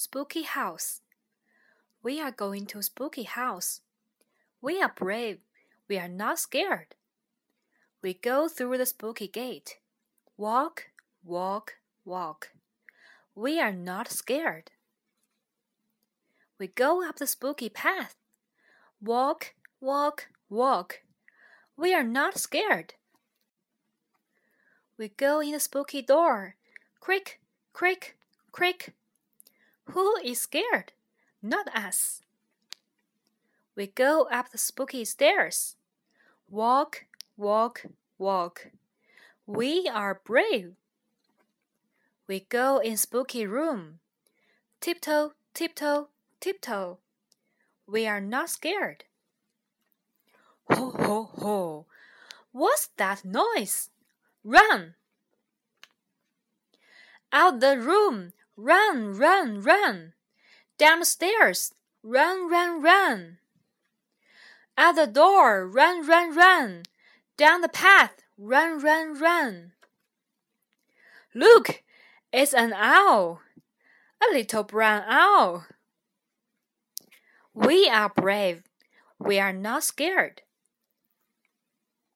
Spooky house. We are going to spooky house. We are brave. We are not scared. We go through the spooky gate. Walk, walk, walk. We are not scared. We go up the spooky path. Walk, walk, walk. We are not scared. We go in the spooky door. Crick, crick, crick. Who is scared? Not us. We go up the spooky stairs. Walk, walk, walk. We are brave. We go in spooky room. Tiptoe, tiptoe, tiptoe. We are not scared. Ho, ho, ho. What's that noise? Run! Out the room! Run, run, run! Down the stairs! Run, run, run! Out the door! Run, run, run! Down the path! Run, run, run! Look! It's an owl! A little brown owl! We are brave. We are not scared.